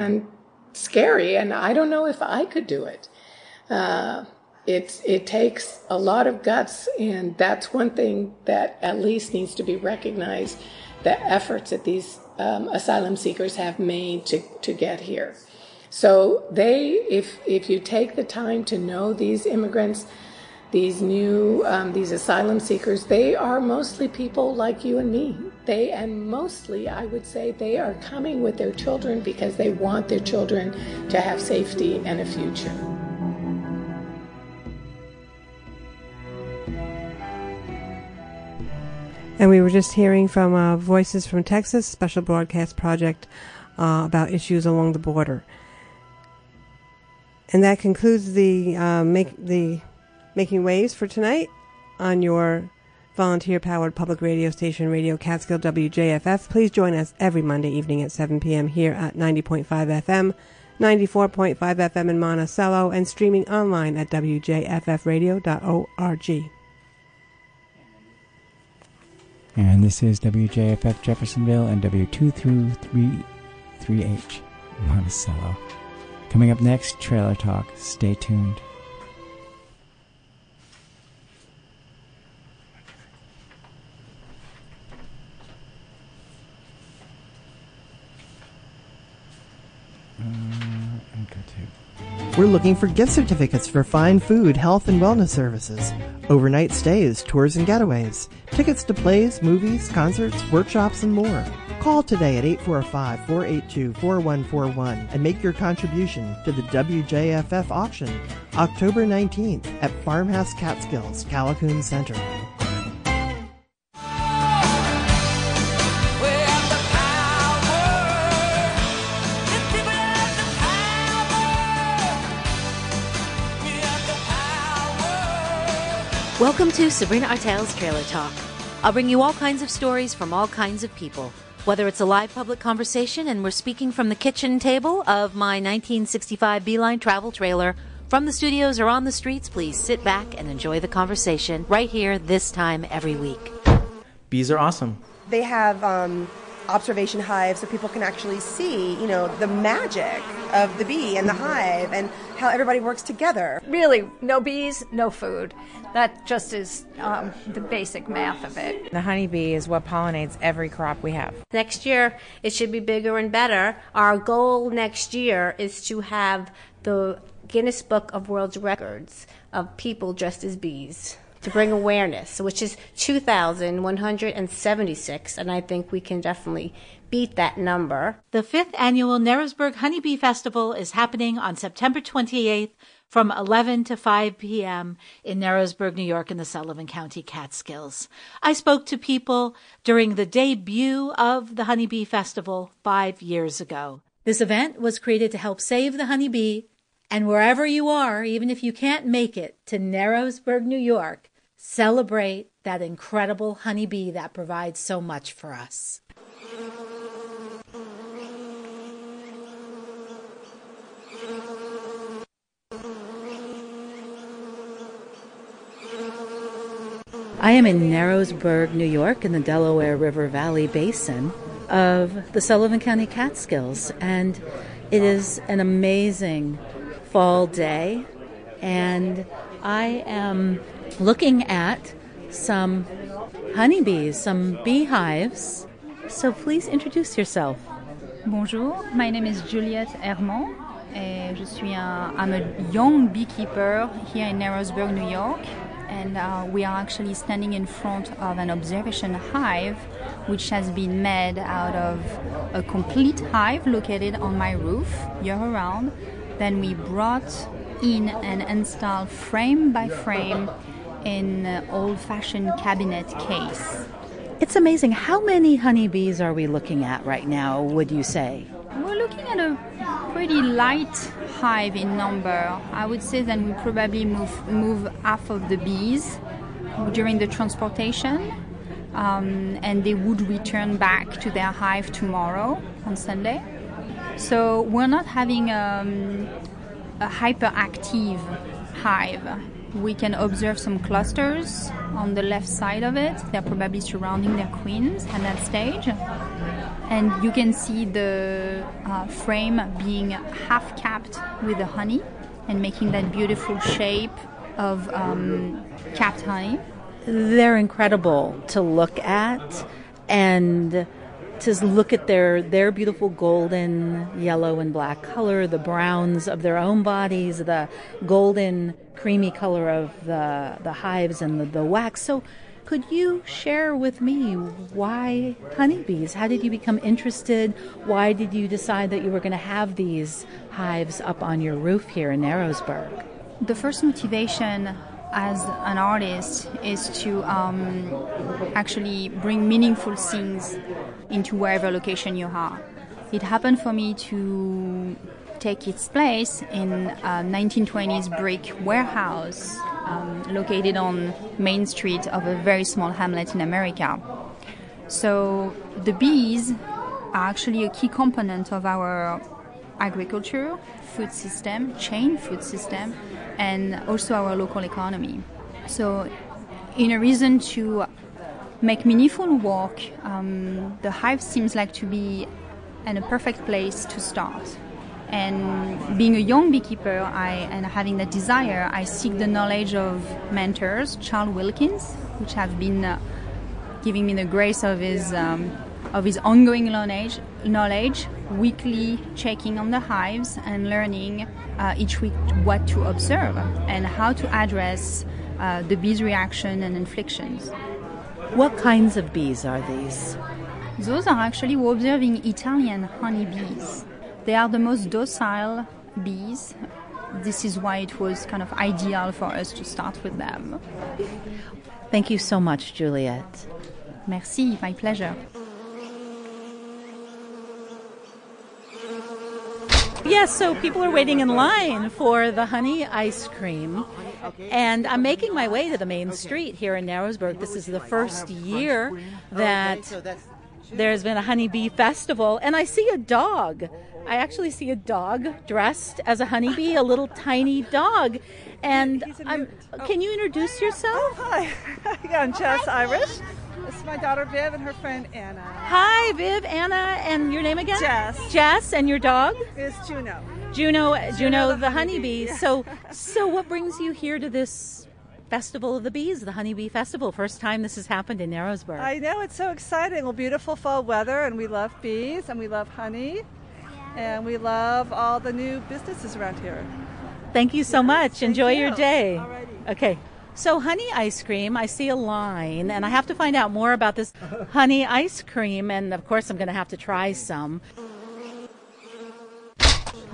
and scary, and I don't know if I could do it. Uh, it it takes a lot of guts, and that's one thing that at least needs to be recognized. The efforts that these um, asylum seekers have made to to get here. So they, if if you take the time to know these immigrants, these new um, these asylum seekers, they are mostly people like you and me. They and mostly, I would say, they are coming with their children because they want their children to have safety and a future. And we were just hearing from uh, Voices from Texas, special broadcast project uh, about issues along the border. And that concludes the uh, make the making waves for tonight on your volunteer powered public radio station, Radio Catskill WJFF. Please join us every Monday evening at 7 p.m. here at 90.5 FM, 94.5 FM in Monticello, and streaming online at WJFFradio.org. And this is WJFF Jeffersonville and W233H Monticello. Coming up next, Trailer Talk. Stay tuned. Uh, We're looking for gift certificates for fine food, health, and wellness services, overnight stays, tours and getaways, tickets to plays, movies, concerts, workshops, and more. Call today at 845 482 4141 and make your contribution to the WJFF auction October 19th at Farmhouse Catskills, Callicoon Center. Welcome to Sabrina Artel's Trailer Talk. I'll bring you all kinds of stories from all kinds of people. Whether it's a live public conversation and we're speaking from the kitchen table of my 1965 Beeline travel trailer, from the studios or on the streets, please sit back and enjoy the conversation right here this time every week. Bees are awesome. They have um, observation hives so people can actually see, you know, the magic of the bee and the hive and how everybody works together. Really, no bees, no food. That just is um, the basic math of it. The honeybee is what pollinates every crop we have. Next year, it should be bigger and better. Our goal next year is to have the Guinness Book of World Records of people dressed as bees to bring awareness, which is 2,176, and I think we can definitely beat that number. The fifth annual Narrowsburg Honeybee Festival is happening on September 28th from 11 to 5 p.m. in Narrowsburg, New York, in the Sullivan County Catskills. I spoke to people during the debut of the Honeybee Festival five years ago. This event was created to help save the honeybee, and wherever you are, even if you can't make it to Narrowsburg, New York, celebrate that incredible honeybee that provides so much for us. I am in Narrowsburg, New York, in the Delaware River Valley Basin of the Sullivan County Catskills, and it is an amazing fall day, and I am looking at some honeybees, some beehives. So please introduce yourself. Bonjour, my name is Juliette Hermand. Je suis un, I'm a young beekeeper here in Narrowsburg, New York and uh, we are actually standing in front of an observation hive which has been made out of a complete hive located on my roof year round. Then we brought in and installed frame by frame in old fashioned cabinet case. It's amazing. How many honeybees are we looking at right now, would you say? We're looking at a pretty light hive in number. I would say that we probably move move half of the bees during the transportation, um, and they would return back to their hive tomorrow on Sunday. So we're not having um, a hyperactive hive. We can observe some clusters on the left side of it. They're probably surrounding their queens at that stage and you can see the uh, frame being half capped with the honey and making that beautiful shape of um, capped honey. They're incredible to look at and to look at their their beautiful golden yellow and black color, the browns of their own bodies, the golden creamy color of the the hives and the, the wax. So could you share with me why honeybees? How did you become interested? Why did you decide that you were going to have these hives up on your roof here in Narrowsburg? The first motivation as an artist is to um, actually bring meaningful things into wherever location you are. It happened for me to take its place in a 1920s brick warehouse um, located on Main Street of a very small hamlet in America. So the bees are actually a key component of our agriculture, food system, chain food system, and also our local economy. So, in a reason to make meaningful work, um, the hive seems like to be in a perfect place to start. And being a young beekeeper I, and having that desire, I seek the knowledge of mentors, Charles Wilkins, which have been uh, giving me the grace of his um, of his ongoing knowledge, knowledge, weekly checking on the hives and learning uh, each week what to observe and how to address uh, the bees' reaction and inflictions. What kinds of bees are these? Those are actually we're observing Italian honeybees. They are the most docile bees. This is why it was kind of ideal for us to start with them. Thank you so much, Juliette. Merci, my pleasure. Yes, so people are waiting in line for the honey ice cream. And I'm making my way to the main street here in Narrowsburg. This is the first year that there's been a honeybee festival, and I see a dog. I actually see a dog dressed as a honeybee, a little tiny dog. And I'm, oh. can you introduce yourself? Oh, hi. I'm Jess Irish. This is my daughter Viv and her friend Anna. Hi, Viv, Anna, and your name again? Jess. Jess, and your dog? Is Juno. Juno, Juno, Juno the, the honeybee. honeybee. So, so what brings you here to this festival of the bees, the honeybee festival? First time this has happened in Narrowsburg. I know it's so exciting. Well, beautiful fall weather, and we love bees, and we love honey, and we love all the new businesses around here. Thank you so much. Enjoy your you. day. Okay. So, honey ice cream, I see a line, and I have to find out more about this honey ice cream, and of course, I'm going to have to try some.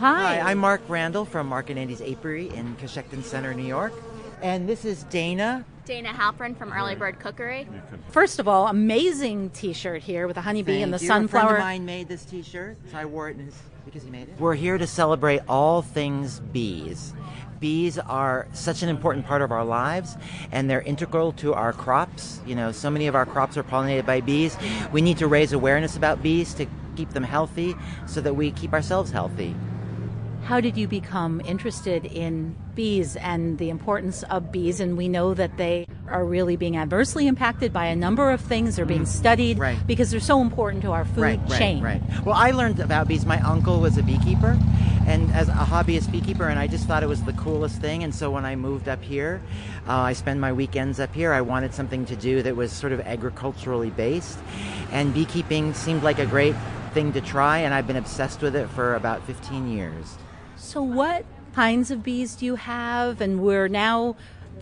Hi. I'm Mark Randall from Mark and Andy's Apiary in Cochecton Center, New York. And this is Dana. Dana Halpern from Early Bird Cookery. First of all, amazing T-shirt here with a honeybee and the Thank you. A friend sunflower. of mine made this T-shirt, so I wore it in his, because he made it. We're here to celebrate all things bees. Bees are such an important part of our lives, and they're integral to our crops. You know, so many of our crops are pollinated by bees. We need to raise awareness about bees to keep them healthy, so that we keep ourselves healthy. How did you become interested in bees and the importance of bees? And we know that they are really being adversely impacted by a number of things. They're being studied Right. because they're so important to our food right, right, chain. Right. Well, I learned about bees. My uncle was a beekeeper, and as a hobbyist beekeeper, and I just thought it was the coolest thing. And so when I moved up here, uh, I spend my weekends up here. I wanted something to do that was sort of agriculturally based, and beekeeping seemed like a great thing to try. And I've been obsessed with it for about 15 years. So, what kinds of bees do you have? And we're now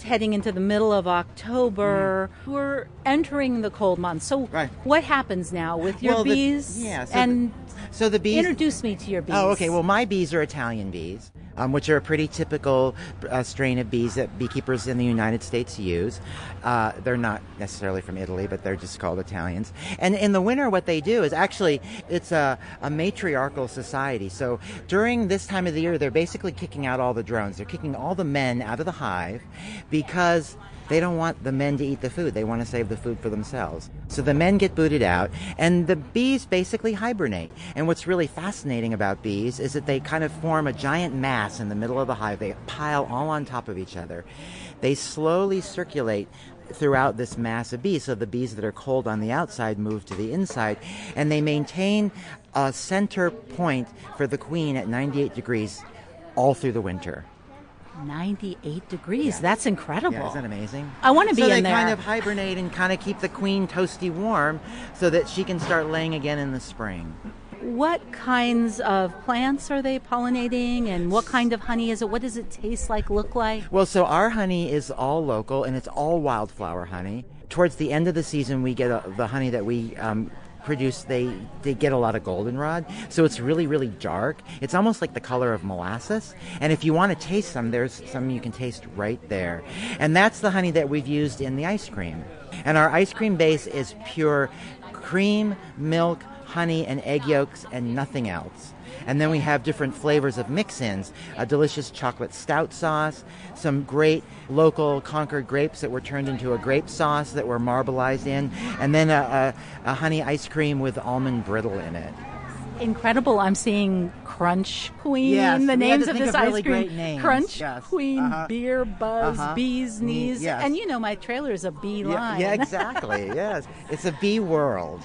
heading into the middle of October. Mm. We're entering the cold months. So, what happens now with your Well, the- bees? yeah, so and So the bees. introduce me to your bees. Oh, okay. Well, my bees are Italian bees, um, which are a pretty typical uh, strain of bees that beekeepers in the United States use. Uh, they're not necessarily from Italy, but they're just called Italians. And in the winter, what they do is actually it's a, a matriarchal society. So during this time of the year, they're basically kicking out all the drones. They're kicking all the men out of the hive because they don't want the men to eat the food. They want to save the food for themselves. So the men get booted out, and the bees basically hibernate. And what's really fascinating about bees is that they kind of form a giant mass in the middle of the hive. They pile all on top of each other. They slowly circulate throughout this mass of bees. So the bees that are cold on the outside move to the inside, and they maintain a center point for the queen at 98 degrees all through the winter. 98 degrees. That's incredible. Yeah, isn't that amazing? I want to be so in they there. kind of hibernate and kind of keep the queen toasty warm so that she can start laying again in the spring. What kinds of plants are they pollinating and what kind of honey is it? What does it taste like, look like? Well, so our honey is all local and it's all wildflower honey. Towards the end of the season, we get the honey that we um, produce. They they get a lot of goldenrod, so it's really really dark. It's almost like the color of molasses. And if you want to taste some, there's some you can taste right there. And that's the honey that we've used in the ice cream. And our ice cream base is pure cream, milk, honey, and egg yolks, and nothing else. And then we have different flavors of mix ins a delicious chocolate stout sauce, some great local Concord grapes that were turned into a grape sauce that were marbleized in, and then a, a, a honey ice cream with almond brittle in it. Incredible. I'm seeing Crunch Queen, Yes, the names of this of ice really cream. Crunch yes. Queen, Uh-huh. Beer Buzz, uh-huh. Bees Knees. Yes. And you know, my trailer is a bee Yeah, line. yeah, exactly. yes. It's a bee world.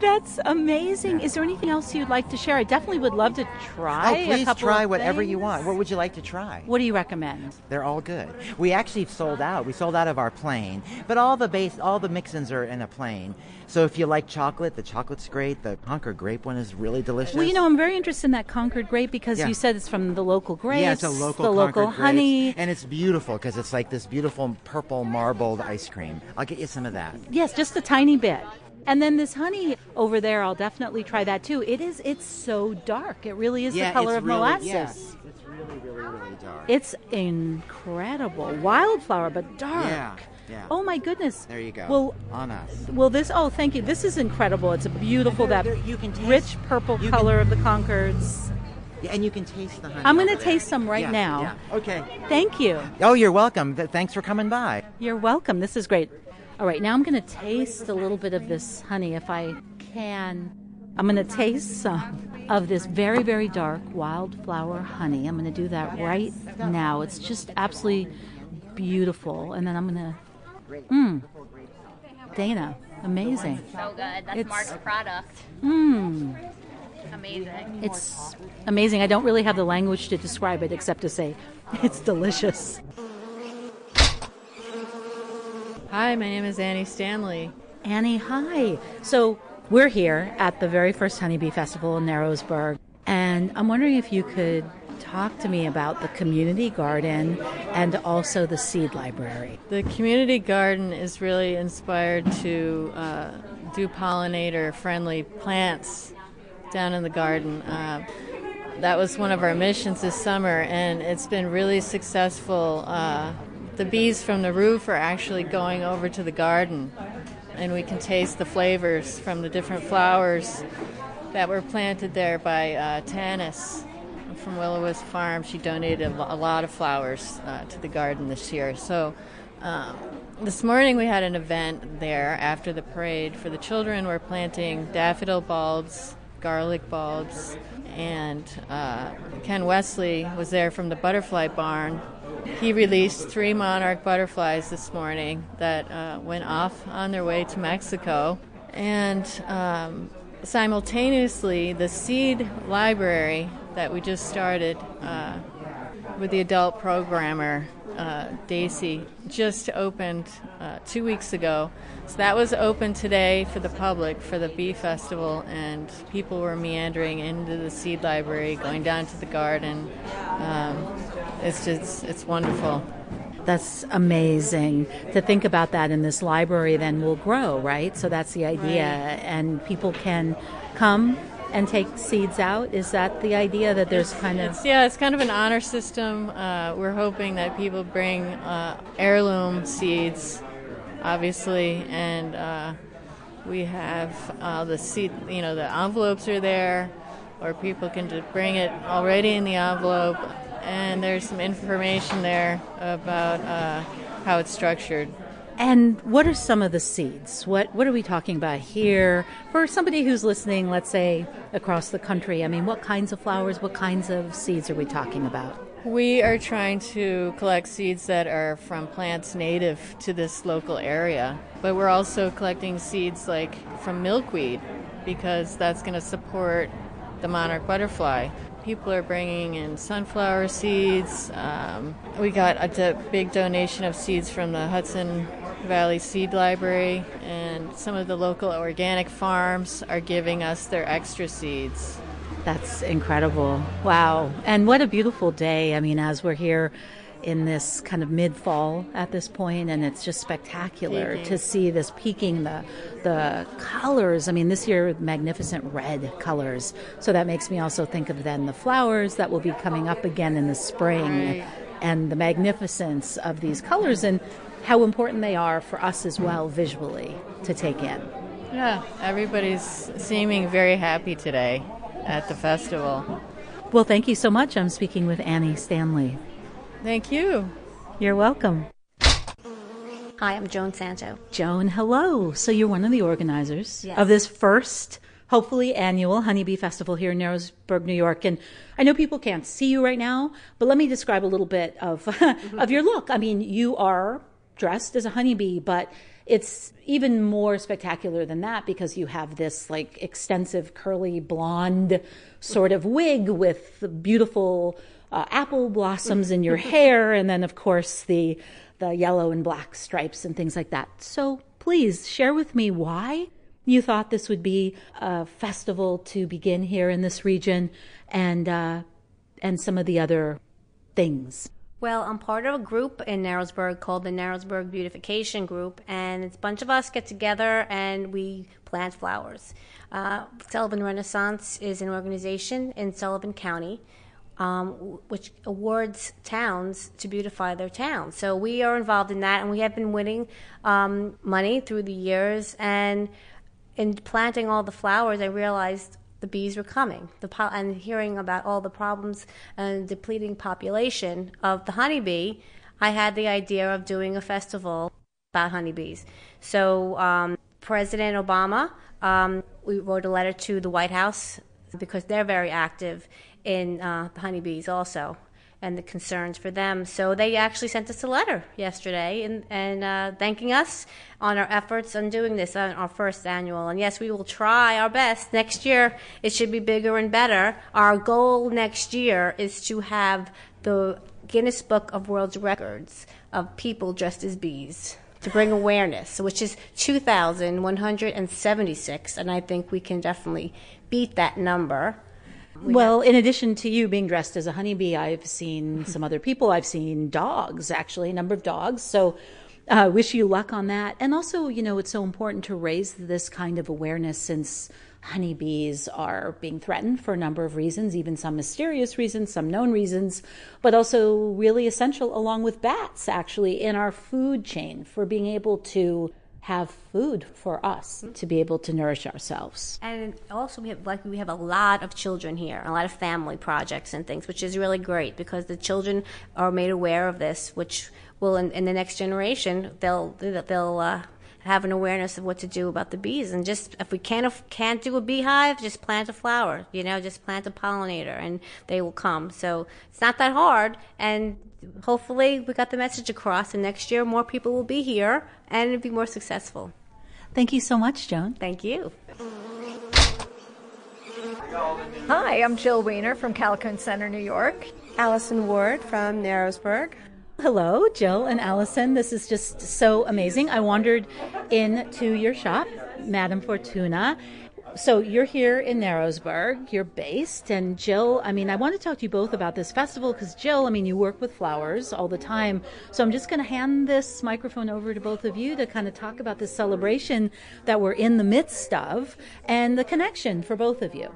That's amazing. Is there anything else you'd like to share? I definitely would love to try. Oh, please try whatever you want. What would you like to try? What do you recommend? They're all good. We actually sold out. We sold out of our plain, but all the base, all the mix-ins are in a plain. So if you like chocolate, the chocolate's great. The Concord grape one is really delicious. Well, you know, I'm very interested in that Concord grape because Yeah. you said it's from the local grapes, yeah, it's a local the local grapes, honey. and it's beautiful because it's like this beautiful purple marbled ice cream. I'll get you some of that. Yes, just a tiny bit. And then this honey over there, I'll definitely try that too. It is, it's so dark. It really is yeah, the color of really, molasses. yeah, it's really, really, really dark. It's incredible. Wildflower, but dark. Yeah, yeah. Oh my goodness. There you go. Well, on us. well, this. Oh, thank you. This is incredible. It's a beautiful that rich purple you color of the Concords. Yeah, and you can taste the honey. I'm going to taste some right Yeah, now. yeah. Okay. Thank you. Oh, you're welcome. Thanks for coming by. You're welcome. This is great. All right, now I'm going to taste a little bit of this honey if I can. I'm going to taste some of this very, very dark wildflower honey. I'm going to do that right now. It's just absolutely beautiful. And then I'm going to. Mmm. Dana, amazing. So good. That's It's- Mark's product. Mmm. Amazing. It's amazing. I don't really have the language to describe it except to say it's delicious. Hi, my name is Annie Stanley. Annie, hi. So we're here at the very first Honeybee Festival in Narrowsburg, and I'm wondering if you could talk to me about the community garden and also the seed library. The community garden is really inspired to uh, do pollinator friendly plants down in the garden. Uh, that was one of our missions this summer, and it's been really successful. Uh, the bees from the roof are actually going over to the garden, and we can taste the flavors from the different flowers that were planted there by uh, Tanis from Willow Farm. She donated a a lot of flowers uh, to the garden this year. So um, this morning we had an event there after the parade for the children. We're planting daffodil bulbs, garlic bulbs, and uh, Ken Wesley was there from the butterfly barn. He released three monarch butterflies this morning that uh, went off on their way to Mexico. And um, simultaneously, the seed library that we just started uh, with the adult programmer, uh, Daisy, just opened uh, two weeks ago. So that was open today for the public for the Bee Festival, and people were meandering into the seed library, going down to the garden. Um, it's just, it's wonderful. That's amazing to think about that. And this library then will grow, right? So that's the idea. Right. And people can come and take seeds out. Is that the idea that there's kind of. It's, yeah, it's kind of an honor system. Uh, we're hoping that people bring uh, heirloom seeds, obviously, and uh, we have uh, the seed. You know, the envelopes are there, or people can just bring it already in the envelope, and there's some information there about uh, how it's structured. And what are some of the seeds? What what are we talking about here? For somebody who's listening, let's say across the country, I mean, what kinds of flowers, what kinds of seeds are we talking about? We are trying to collect seeds that are from plants native to this local area, but we're also collecting seeds like from milkweed because that's going to support the monarch butterfly. People are bringing in sunflower seeds. Um, we got a big donation of seeds from the Hudson Valley Seed Library, and some of the local organic farms are giving us their extra seeds. That's incredible. Wow. And what a beautiful day. I mean, as we're here in this kind of mid fall at this point, and it's just spectacular Peaking. to see this peaking the the colors. I mean, this year magnificent red colors. So that makes me also think of then the flowers that will be coming up again in the spring, Right. and the magnificence of these colors and how important they are for us as well visually to take in. Yeah, everybody's seeming very happy today at the festival. Well, thank you so much. I'm speaking with Annie Stanley. Thank you. You're welcome. Hi, I'm Joan Santo. Joan, hello. So you're one of the organizers Yes. of this first, hopefully annual Honeybee Festival here in Narrowsburg, New York. And I know people can't see you right now, but let me describe a little bit of of your look. I mean, you are dressed as a honeybee, but it's even more spectacular than that because you have this like extensive curly blonde sort of wig with beautiful uh, apple blossoms in your hair, and then of course the the yellow and black stripes and things like that. So please share with me why you thought this would be a festival to begin here in this region, and uh, and some of the other things. Well, I'm part of a group in Narrowsburg called the Narrowsburg Beautification Group, and it's a bunch of us get together and we plant flowers. Uh, Sullivan Renaissance is an organization in Sullivan County um, which awards towns to beautify their towns. So we are involved in that, and we have been winning um, money through the years. And in planting all the flowers, I realized the bees were coming. The po- and hearing about all the problems and depleting population of the honeybee, I had the idea of doing a festival about honeybees. So um, President Obama, um, we wrote a letter to the White House because they're very active in uh, the honeybees also and the concerns for them. So they actually sent us a letter yesterday and, and uh, thanking us on our efforts on doing this on our first annual. And yes, we will try our best. Next year, it should be bigger and better. Our goal next year is to have the Guinness Book of World Records of people dressed as bees to bring awareness, which is 2,176. And I think we can definitely beat that number. Well, in addition to you being dressed as a honeybee, I've seen some other people. I've seen dogs, actually, a number of dogs. So, uh, wish you luck on that. And also, you know, it's so important to raise this kind of awareness since honeybees are being threatened for a number of reasons, even some mysterious reasons, some known reasons, but also really essential, along with bats, actually, in our food chain for being able to have food for us to be able to nourish ourselves. And also, we have like we have a lot of children here, a lot of family projects and things, which is really great because the children are made aware of this, which will in, in the next generation they'll they'll uh, have an awareness of what to do about the bees. And just if we can't if can't do a beehive, just plant a flower. You know, just plant a pollinator, and they will come. So it's not that hard, and hopefully we got the message across. And next year, more people will be here, and it'll be more successful. Thank you so much, Joan. Thank you. Hi, I'm Jill Weiner from Callicoon Center, New York. Allison Ward from Narrowsburg. Hello, Jill and Allison. This is just so amazing. I wandered into your shop, Madame Fortuna. So you're here in Narrowsburg, you're based, and Jill, I mean, I want to talk to you both about this festival because Jill, I mean, you work with flowers all the time. So I'm just going to hand this microphone over to both of you to kind of talk about this celebration that we're in the midst of and the connection for both of you.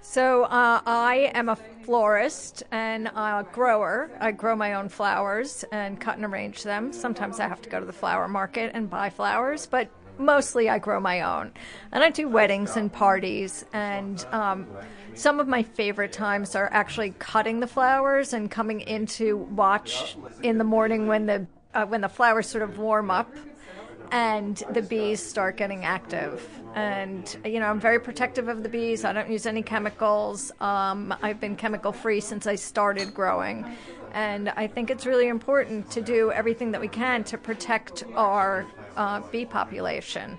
So uh, I am a florist and a grower. I grow my own flowers and cut and arrange them. Sometimes I have to go to the flower market and buy flowers, but mostly I grow my own. And I do weddings and parties. And um, some of my favorite times are actually cutting the flowers and coming in to watch in the morning when the uh, when the flowers sort of warm up and the bees start getting active. And, you know, I'm very protective of the bees. I don't use any chemicals. Um, I've been chemical free since I started growing. And I think it's really important to do everything that we can to protect our uh, bee population.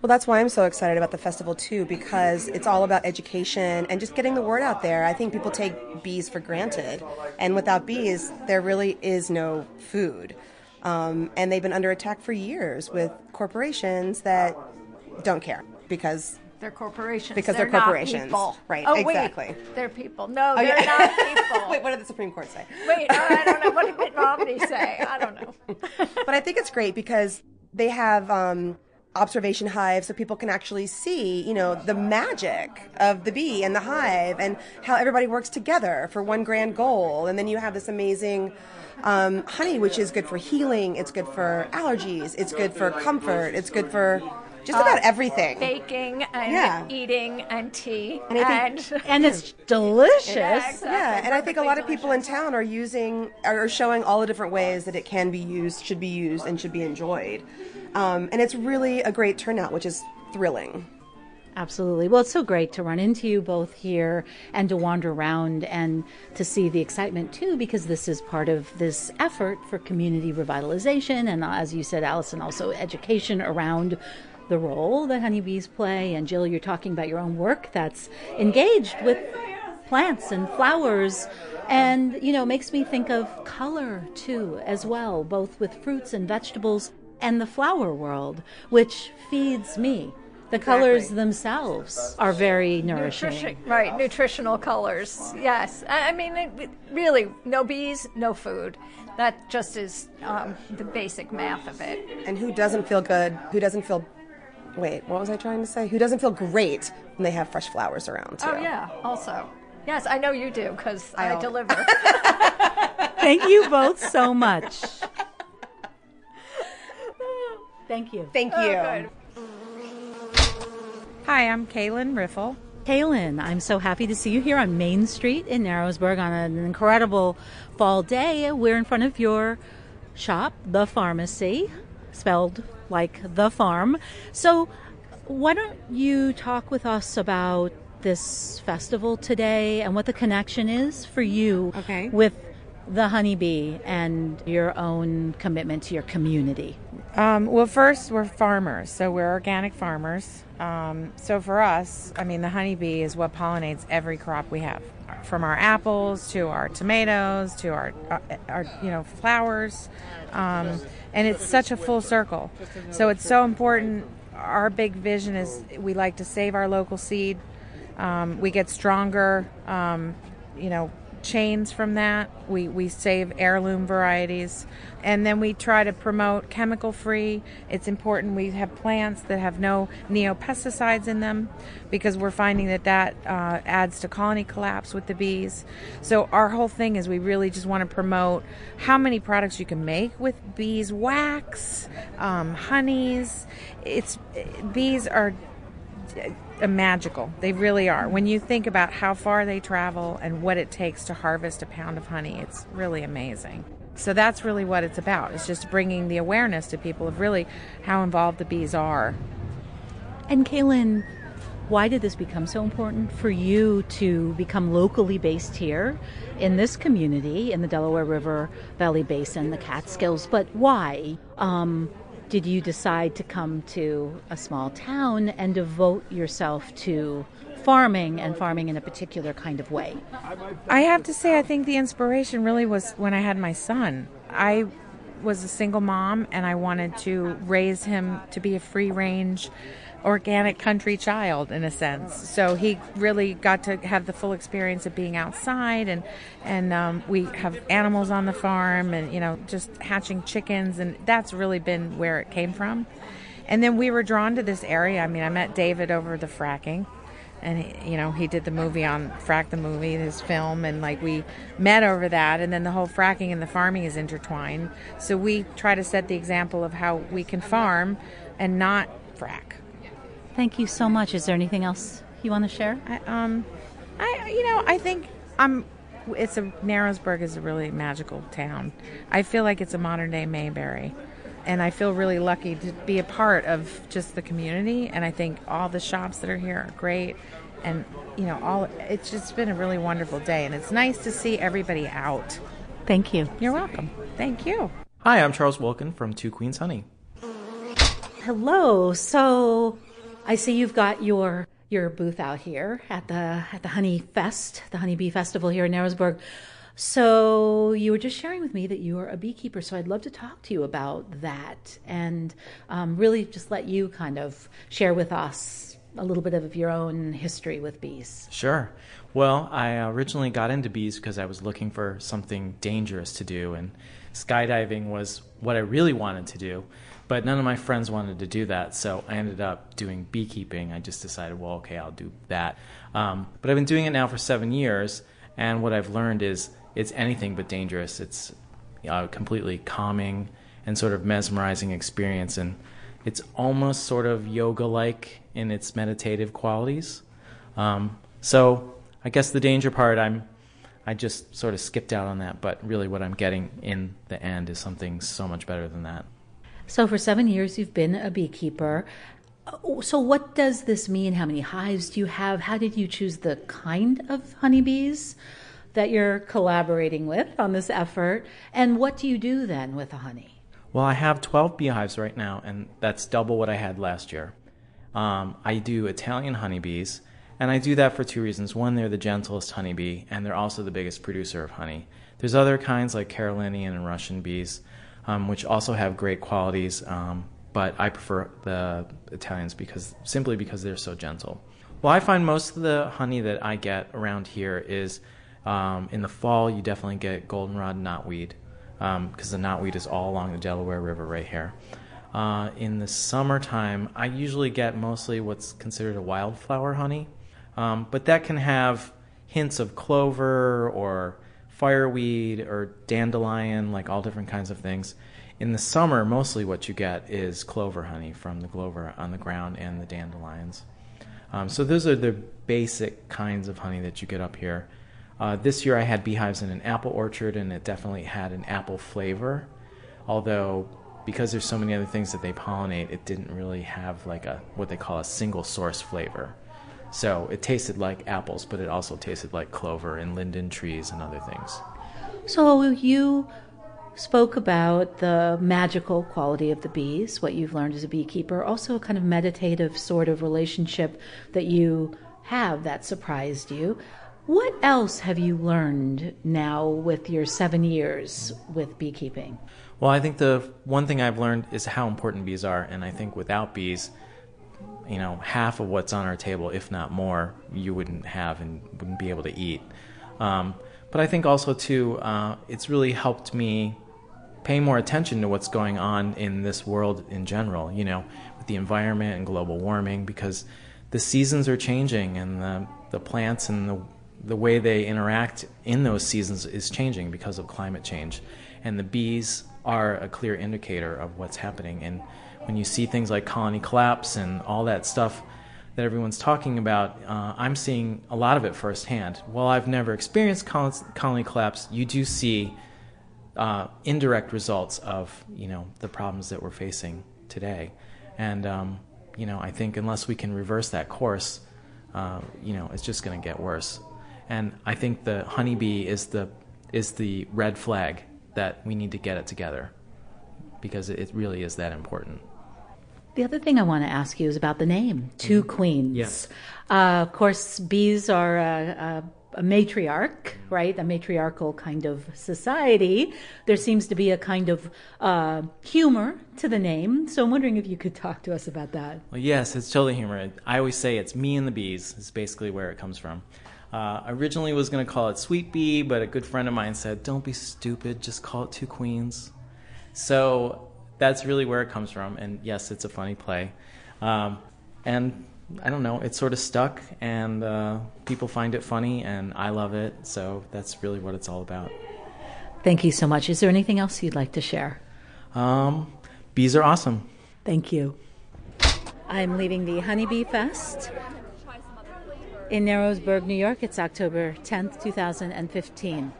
Well, that's why I'm so excited about the festival too, because it's all about education and just getting the word out there. I think people take bees for granted, and without bees, there really is no food. Um, and they've been under attack for years with corporations that don't care because They're corporations. Because they're, they're corporations. people. Right, Oh, exactly. Wait, they're people. No, Oh, they're yeah. not people. Wait, what did the Supreme Court say? Wait, I don't know. What did Mitt Romney say? I don't know. but I think it's great because they have um, observation hives so people can actually see, you know, the magic of the bee and the hive and how everybody works together for one grand goal. And then you have this amazing um, honey, which is good for healing. It's good for allergies. It's good for comfort. It's good for just about Uh, everything. Baking and Yeah. eating and tea. And I think- and, it's delicious. Yeah, exactly. Yeah, and I think a lot of people in town are using, are showing all the different ways that it can be used, should be used, and should be enjoyed. Um, and it's really a great turnout, which is thrilling. Absolutely. Well, it's so great to run into you both here and to wander around and to see the excitement too, because this is part of this effort for community revitalization. And uh, as you said, Allison, also education around the role that honeybees play. And Jill, you're talking about your own work that's engaged with plants and flowers. And, you know, makes me think of color too, as well, both with fruits and vegetables and the flower world, which feeds me. The colors themselves are very nourishing. Nutrition, right, nutritional colors. Yes, I I mean, it, it- really, no bees, no food. That just is um, the basic math of it. And who doesn't feel good? Who doesn't feel. Wait, what was I trying to say? Who doesn't feel great when they have fresh flowers around, too? Oh yeah, also. Yes, I know you do because I, I'll- deliver. Thank you both so much. Thank you. Thank Oh, you. good. Hi, I'm Kaylin Riffle. Kaylin, I'm so happy to see you here on Main Street in Narrowsburg on an incredible fall day. We're in front of your shop, The Pharmacy, spelled like the farm. So, why don't you talk with us about this festival today and what the connection is for you Okay. with the honeybee and your own commitment to your community? Um, well, first, we're farmers, so we're organic farmers. Um, so for us, I mean, the honeybee is what pollinates every crop we have, from our apples to our tomatoes to our, our, our you know, flowers, um, and it's such a full circle. So it's so important. Our big vision is we like to save our local seed. Um, we get stronger, um, you know, chains from that. We, we save heirloom varieties. And then we try to promote chemical free. It's important we have plants that have no neopesticides in them because we're finding that that uh, adds to colony collapse with the bees. So our whole thing is we really just want to promote how many products you can make with beeswax, um, honeys. It's bees are magical. They really are. When you think about how far they travel and what it takes to harvest a pound of honey, it's really amazing. So that's really what it's about. It's just bringing the awareness to people of really how involved the bees are. And Kaylin, why did this become so important for you to become locally based here in this community in the Delaware River Valley Basin, the Catskills? But why um, did you decide to come to a small town and devote yourself to farming and farming in a particular kind of way? I have to say, I think the inspiration really was when I had my son. I was a single mom and I wanted to raise him to be a free range, organic country child in a sense. So he really got to have the full experience of being outside and and um, we have animals on the farm and you know just hatching chickens and that's really been where it came from. And then we were drawn to this area. I mean, I met David over the fracking and he, you know he did the movie on frack the movie his film and like we met over that and then the whole fracking and the farming is intertwined so we try to set the example of how we can farm and not frack Thank you so much. Is there anything else you want to share? I, um i you know i think i'm it's a narrowsburg is a really magical town i feel like it's a modern day mayberry and I feel really lucky to be a part of just the community. And I think all the shops that are here are great. And, you know, all it's just been a really wonderful day. And it's nice to see everybody out. Thank you. You're welcome. Thank you. Hi, I'm Charles Wilkin from Two Queens Honey. Hello. So I see you've got your your booth out here at the at the Honey Fest, the Honey Bee Festival here in Narrowsburg. So you were just sharing with me that you are a beekeeper. So I'd love to talk to you about that and um, really just let you kind of share with us a little bit of your own history with bees. Sure. Well, I originally got into bees because I was looking for something dangerous to do, and skydiving was what I really wanted to do. But none of my friends wanted to do that, so I ended up doing beekeeping. I just decided, well, okay, I'll do that. Um, but I've been doing it now for seven years, and what I've learned is it's anything but dangerous. It's a completely calming and sort of mesmerizing experience, and it's almost sort of yoga-like in its meditative qualities. Um, so I guess the danger part, I'm I just sort of skipped out on that, but really what I'm getting in the end is something so much better than that. So for seven years, you've been a beekeeper. Uh, So what does this mean? How many hives do you have? How did you choose the kind of honeybees that you're collaborating with on this effort? And what do you do then with the honey? Well, I have 12 beehives right now, and that's double what I had last year. Um, I do Italian honeybees, and I do that for two reasons. One, they're the gentlest honeybee, and they're also the biggest producer of honey. There's other kinds like Carniolan and Russian bees, um, which also have great qualities, um, but I prefer the Italians because simply because they're so gentle. Well, I find most of the honey that I get around here is um, in the fall. You definitely get goldenrod knotweed because the knotweed is all along the Delaware River right here. Uh, in the summertime, I usually get mostly what's considered a wildflower honey, um, but that can have hints of clover or fireweed or dandelion, like all different kinds of things. In the summer, mostly what you get is clover honey from the clover on the ground and the dandelions. Um, so those are the basic kinds of honey that you get up here. Uh, this year I had beehives in an apple orchard, and it definitely had an apple flavor. Although, because there's so many other things that they pollinate, it didn't really have like a what they call a single source flavor. So it tasted like apples, but it also tasted like clover and linden trees and other things. So you spoke about the magical quality of the bees, what you've learned as a beekeeper, also a kind of meditative sort of relationship that you have that surprised you. What else have you learned now with your seven years with beekeeping? Well, I think the one thing I've learned is how important bees are, and I think without bees, you know, half of what's on our table, if not more, you wouldn't have and wouldn't be able to eat. Um, but I think also too, uh, it's really helped me pay more attention to what's going on in this world in general. You know, with the environment and global warming, because the seasons are changing and the the plants and the the way they interact in those seasons is changing because of climate change, and the bees are a clear indicator of what's happening. And when you see things like colony collapse and all that stuff that everyone's talking about, uh, I'm seeing a lot of it firsthand. While I've never experienced col- colony collapse, you do see uh, indirect results of you know the problems that we're facing today, and um, you know I think unless we can reverse that course, uh, you know it's just going to get worse. And I think the honeybee is the is the red flag that we need to get it together because it really is that important. The other thing I want to ask you is about the name, Two Queens. Yes. Uh, of course, bees are a, a, a matriarch, right? A matriarchal kind of society. There seems to be a kind of uh, humor to the name. So I'm wondering if you could talk to us about that. Well, yes, it's totally humor. I always say it's me and the bees. Is basically where it comes from. Uh, originally was going to call it Sweet Bee, but a good friend of mine said, "Don't be stupid. Just call it Two Queens." So that's really where it comes from. And yes, it's a funny play. Um, and I don't know, it's sort of stuck, and uh, people find it funny, and I love it. So that's really what it's all about. Thank you so much. Is there anything else you'd like to share? Um, bees are awesome. Thank you. I'm leaving the Honeybee Fest in Narrowsburg, New York. It's October 10th, 2015.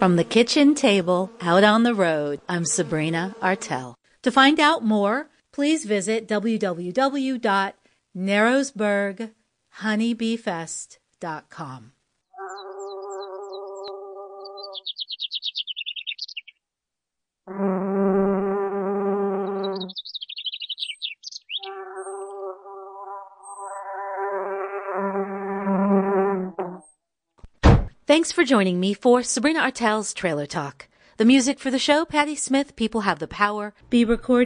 From the kitchen table out on the road, I'm Sabrina Artel. To find out more, please visit www.narrowsburghoneybeefest.com. Thanks for joining me for Sabrina Artel's Trailer Talk. The music for the show, Patti Smith, People Have the Power, be recorded.